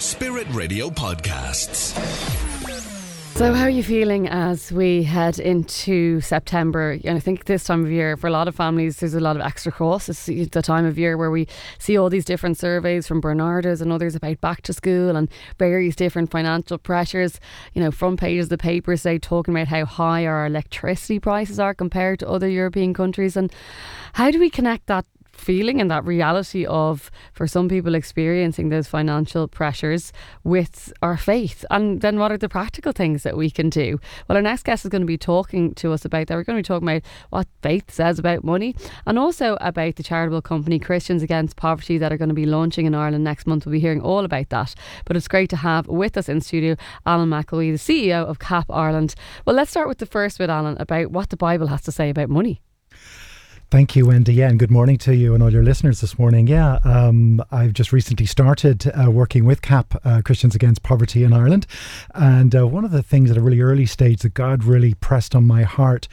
Spirit Radio Podcasts. So, how are you feeling as we head into September? And I think this time of year, for a lot of families, there's a lot of extra costs. It's the time of year where we see all these different surveys from Barnardo's and others about back to school and various different financial pressures. You know, front pages of the papers say talking about how high our electricity prices are compared to other European countries. And how do we connect that feeling and that reality of, for some people, experiencing those financial pressures with our faith. And then what are the practical things that we can do? Well, our next guest is going to be talking to us about that. We're going to be talking about what faith says about money and also about the charitable company Christians Against Poverty that are going to be launching in Ireland next month. We'll be hearing all about that. But it's great to have with us in studio Alan McElwee, the CEO of CAP Ireland. Well, let's start with the first bit, Alan, about what the Bible has to say about money. Thank you, Wendy. Yeah, and good morning to you and all your listeners this morning. Yeah, um, I've just recently started uh, working with CAP, uh, Christians Against Poverty in Ireland. And uh, one of the things at a really early stage that God really pressed on my heart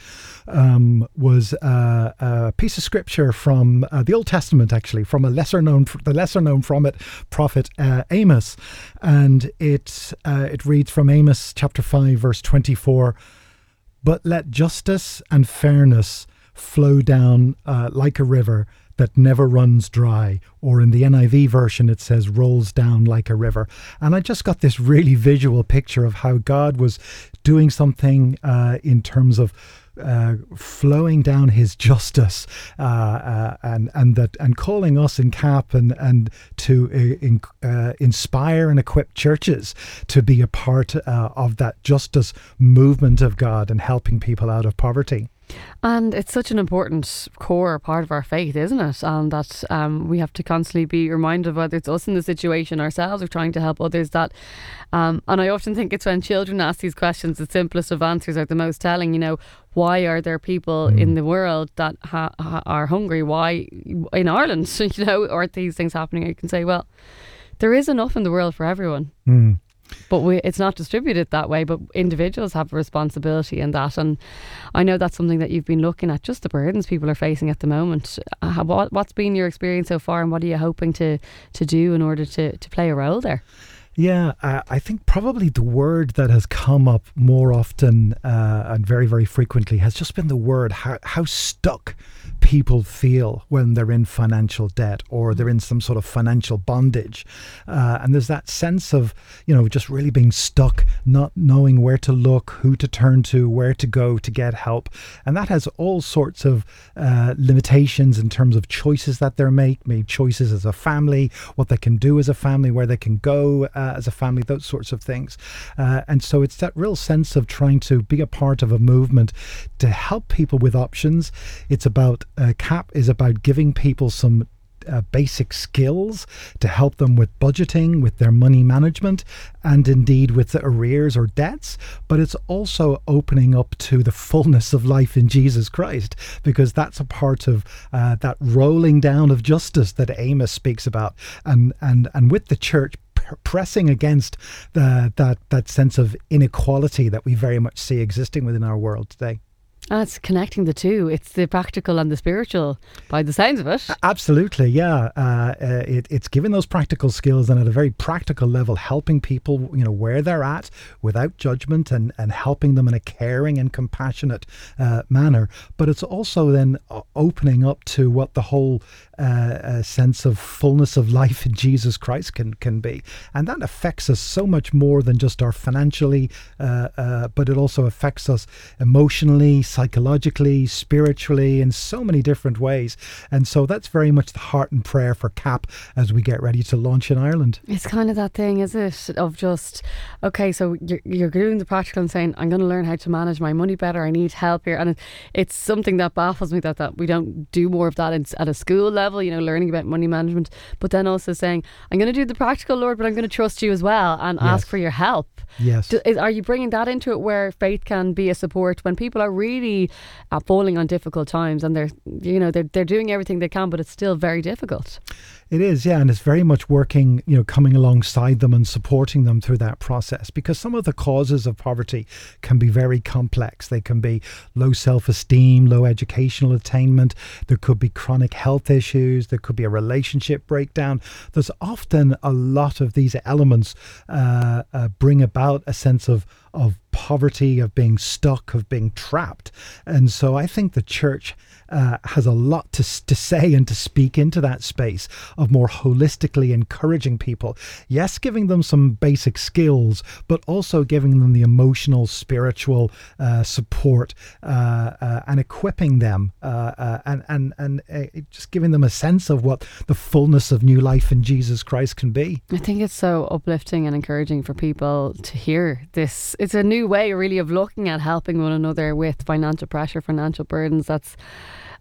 um, was uh, a piece of scripture from uh, the Old Testament, actually, from a lesser known, the lesser known from it, prophet uh, Amos. And it, it reads from Amos chapter 5, verse 24 But let justice and fairness flow down uh, like a river that never runs dry. Or in the NIV version, it says rolls down like a river. And I just got this really visual picture of how God was doing something uh, in terms of. Uh, flowing down his justice uh, uh, and and that and calling us in cap and and to uh, in, uh, inspire and equip churches to be a part of that justice movement of God and helping people out of poverty. And it's such an important core part of our faith, isn't it? And that um, we have to constantly be reminded of whether it's us in the situation ourselves or trying to help others. That, um, and I often think it's when children ask these questions, the simplest of answers are the most telling. You know, why are there people mm. in the world that ha- ha- are hungry? Why in Ireland? You know, are these things happening? You can say, well, there is enough in the world for everyone. Mm but we, it's not distributed that way. But individuals have a responsibility in that, and I know that's something that you've been looking at. Just the burdens people are facing at the moment. Uh, what, what's been your experience so far, and what are you hoping to to do in order to to play a role there? Yeah, uh, I think probably the word that has come up more often uh, and very, very frequently has just been the word how, how stuck people feel when they're in financial debt or they're in some sort of financial bondage. Uh, and there's that sense of, you know, just really being stuck, not knowing where to look, who to turn to, where to go to get help. And that has all sorts of uh, limitations in terms of choices that they're made choices as a family, what they can do as a family, where they can go uh, as a family, those sorts of things. Uh, and so it's that real sense of trying to be a part of a movement to help people with options. It's about uh, CAP is about giving people some uh, basic skills to help them with budgeting, with their money management, and indeed with the arrears or debts. But it's also opening up to the fullness of life in Jesus Christ, because that's a part of uh, that rolling down of justice that Amos speaks about, and and and with the church pressing against the, that that sense of inequality that we very much see existing within our world today. And it's connecting the two. It's the practical and the spiritual, by the sounds of it. Absolutely, yeah. Uh, uh, it, it's giving those practical skills and at a very practical level, helping people, you know, where they're at without judgment and, and helping them in a caring and compassionate uh, manner. But it's also then opening up to what the whole uh, sense of fullness of life in Jesus Christ can can be, and that affects us so much more than just our financially, uh, uh, but it also affects us emotionally psychologically, spiritually, in so many different ways. And so that's very much the heart and prayer for CAP as we get ready to launch in Ireland. It's kind of that thing, is it, of just, okay, so you're, you're doing the practical and saying, I'm going to learn how to manage my money better. I need help here. And it's something that baffles me that, that we don't do more of that at a school level, you know, learning about money management, but then also saying, I'm going to do the practical, Lord, but I'm going to trust you as well and yes. ask for your help. Yes. Do, is, are you bringing that into it where faith can be a support when people are really uh, falling on difficult times and they're, you know, they're, they're doing everything they can, but it's still very difficult? It is, yeah, and it's very much working, you know, coming alongside them and supporting them through that process because some of the causes of poverty can be very complex. They can be low self esteem, low educational attainment, there could be chronic health issues, there could be a relationship breakdown. There's often a lot of these elements uh, uh, bring about a sense of of poverty, of being stuck, of being trapped. And so I think the church uh, has a lot to, to say and to speak into that space of more holistically encouraging people. Yes, giving them some basic skills, but also giving them the emotional, spiritual uh, support uh, uh and equipping them uh, uh, and, and, and just giving them a sense of what the fullness of new life in Jesus Christ can be. I think it's so uplifting and encouraging for people to hear this it's a new way really of looking at helping one another with financial pressure, financial burdens. That's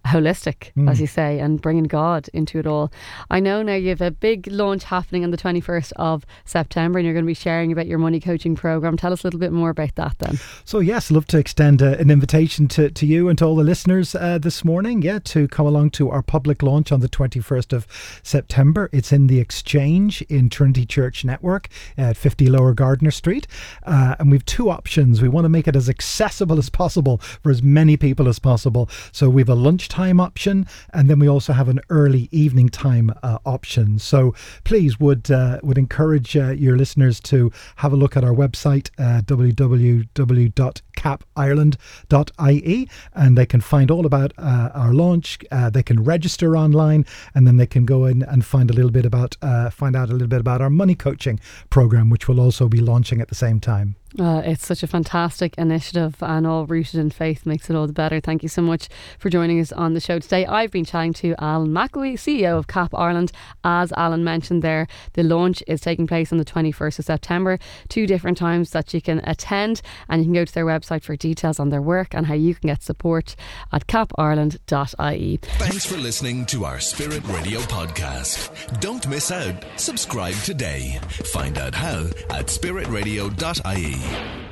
holistic, mm. as you say, and bringing God into it all. I know now you have a big launch happening on the 21st of September and you're going to be sharing about your money coaching program. Tell us a little bit more about that then. So, yes, love to extend uh, an invitation to, to you and to all the listeners uh, this morning, yeah, to come along to our public launch on the 21st of September. It's in the Exchange in Trinity Church Network at 50 Lower Gardiner Street. Uh, and we've two options. We want to make it as accessible as possible for as many people as possible. So, we've a lunchtime time option, and then we also have an early evening time uh, option. So please would uh, would encourage uh, your listeners to have a look at our website uh, www.capireland.ie, and they can find all about uh, our launch. Uh, they can register online, and then they can go in and find a little bit about find out a little bit about our money coaching program, which will also be launching at the same time. Uh, it's such a fantastic initiative and all rooted in faith makes it all the better. Thank you so much for joining us on the show today. I've been chatting to Alan McElwee, CEO of CAP Ireland. As Alan mentioned there, the launch is taking place on the 21st of September, two different times that you can attend, and you can go to their website for details on their work and how you can get support at capireland.ie. Thanks for listening to our Spirit Radio podcast. Don't miss out. Subscribe today. Find out how at spiritradio.ie. Peace.